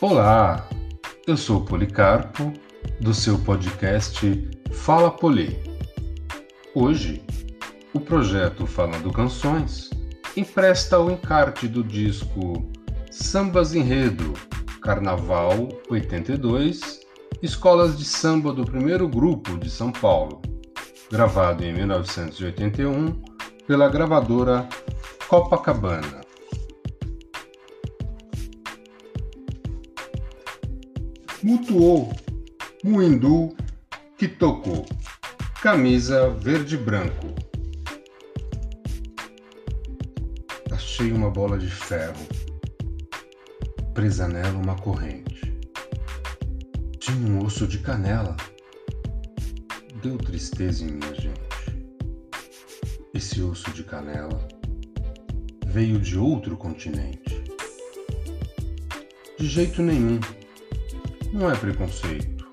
Olá, eu sou Policarpo, do seu podcast Fala Poli. Hoje, o projeto Falando Canções empresta o encarte do disco Sambas Enredo Carnaval 82 Escolas de Samba do Primeiro Grupo de São Paulo, gravado em 1981 pela gravadora Copacabana. Mutuou, Muindu, que tocou. Camisa verde branco. Achei uma bola de ferro. Presa nela uma corrente. Tinha um osso de canela. Deu tristeza em minha gente. Esse osso de canela veio de outro continente. De jeito nenhum não é preconceito.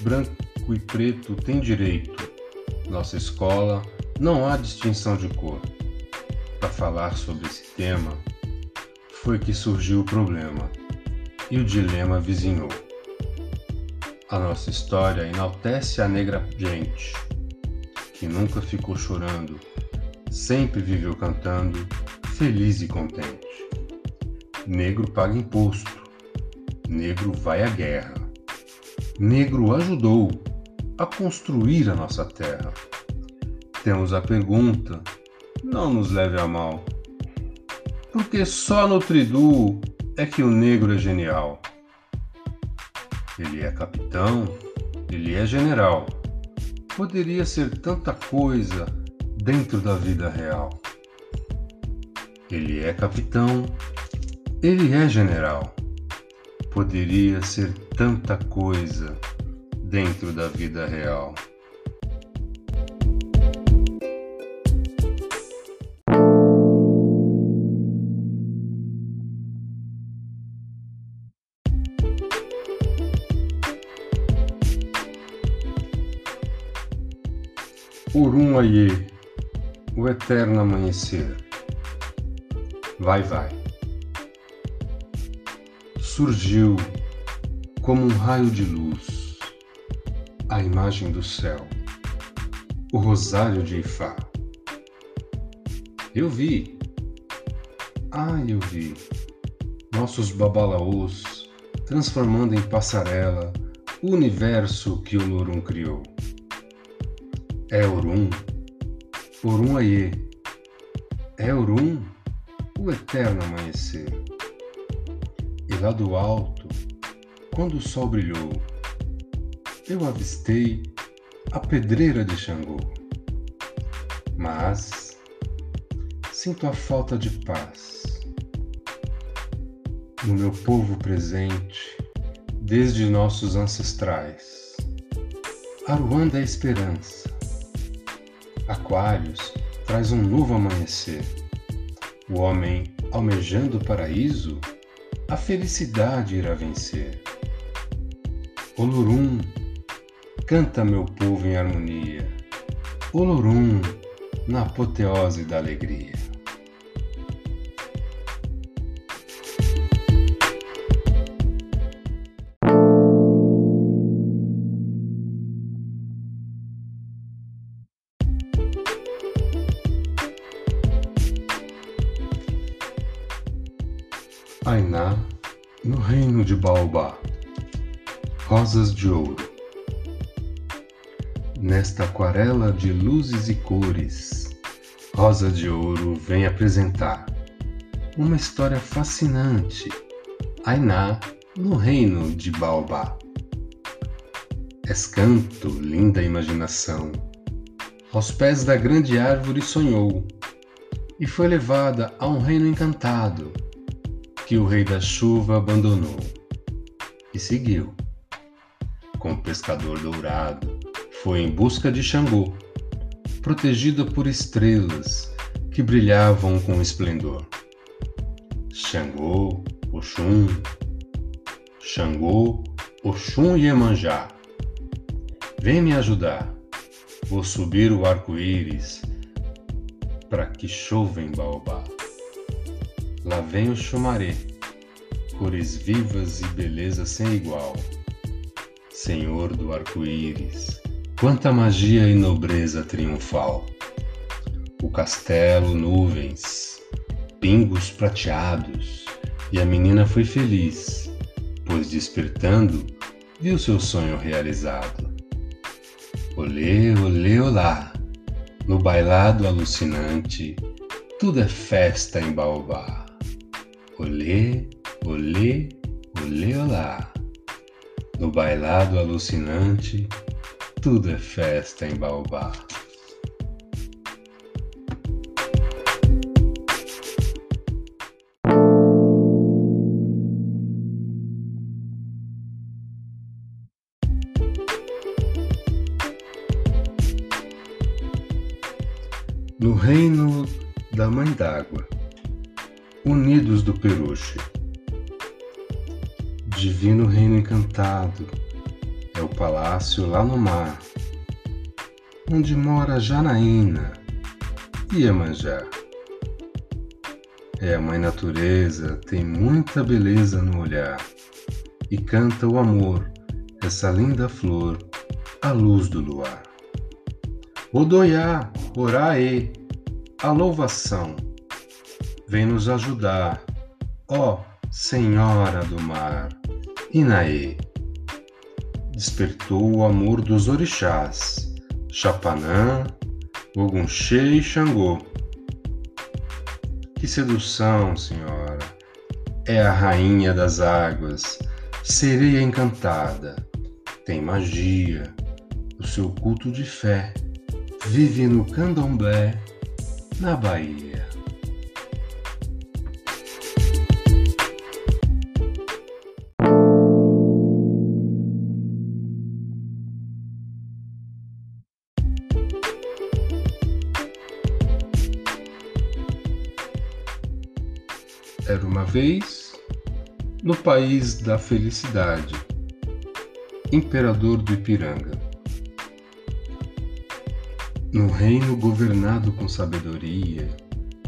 Branco e preto têm direito. Nossa escola não há distinção de cor. Para falar sobre esse tema, foi que surgiu o problema e o dilema vizinhou. A nossa história enaltece a negra gente, que nunca ficou chorando, sempre viveu cantando, feliz e contente. Negro paga imposto, Negro vai à guerra. Negro ajudou a construir a nossa terra. Temos a pergunta, não nos leve a mal. Porque só no Tridu é que o negro é genial. Ele é capitão, ele é general. Poderia ser tanta coisa dentro da vida real. Ele é capitão, ele é general poderia ser tanta coisa dentro da vida real. Urum Aie, o eterno amanhecer. Vai, vai surgiu como um raio de luz a imagem do céu, o rosário de Ifá. Eu vi, ah, eu vi, nossos babalaôs transformando em passarela o universo que o Lorum criou. É Orum, Orum Aie, é Orum, o eterno amanhecer lá do alto, quando o sol brilhou, eu avistei a pedreira de Xangô. Mas sinto a falta de paz no meu povo presente desde nossos ancestrais. Aruanda é esperança. Aquários traz um novo amanhecer. O homem almejando o paraíso a felicidade irá vencer. Olorum, canta meu povo em harmonia. Olorum, na apoteose da alegria. Ainá, no reino de Baobá. Rosas de ouro. Nesta aquarela de luzes e cores, Rosa de Ouro vem apresentar uma história fascinante. Ainá, no reino de Baobá. És canto, linda imaginação. Aos pés da grande árvore sonhou e foi levada a um reino encantado que o rei da chuva abandonou e seguiu. Com o pescador dourado, foi em busca de Xangô, protegida por estrelas que brilhavam com esplendor. Xangô, Oxum, Xangô, Oxum e Emanjá. Vem me ajudar. Vou subir o arco-íris para que chova em Baobá. Lá vem o chumaré, cores vivas e beleza sem igual. Senhor do arco-íris, quanta magia e nobreza triunfal. O castelo, nuvens, pingos prateados, e a menina foi feliz, pois despertando, viu seu sonho realizado. Olê, olê, olá, no bailado alucinante, tudo é festa em Baobá. Olê, olê, olê, olá. No bailado alucinante, tudo é festa em Baobá. No reino da Mãe d'Água, unidos do Peruche. Divino reino encantado é o palácio lá no mar, onde mora Janaína e Iemanjá. É a mãe natureza, tem muita beleza no olhar e canta o amor, essa linda flor, à luz do luar. Odoiá, Oraê, a louvação, vem nos ajudar, ó Senhora do Mar, Inaê. Despertou o amor dos orixás, Chapanã, Ogunxê e Xangô. Que sedução, senhora! É a rainha das águas, sereia encantada, tem magia, o seu culto de fé vive no candomblé, na Bahia. Era uma vez, no país da felicidade, imperador do Ipiranga no reino governado com sabedoria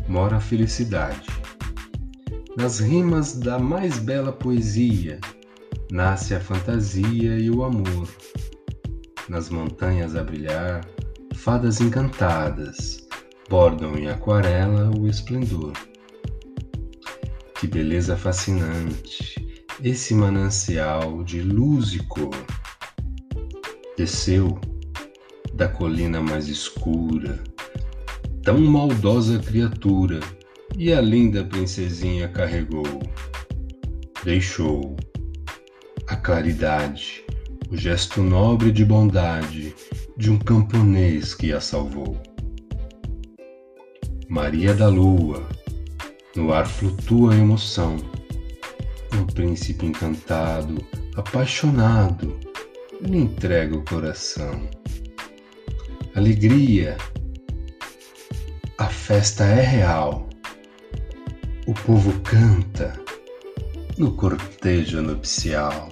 mora a felicidade. Nas rimas da mais bela poesia nasce a fantasia e o amor. Nas montanhas a brilhar, fadas encantadas bordam em aquarela o esplendor. Que beleza fascinante, esse manancial de luz e cor. Desceu da colina mais escura, tão maldosa criatura, e a linda princesinha carregou. Deixou a claridade, o gesto nobre de bondade de um camponês que a salvou. Maria da Lua, no ar flutua a emoção. Um príncipe encantado, apaixonado, lhe entrega o coração alegria. A festa é real. O povo canta no cortejo nupcial.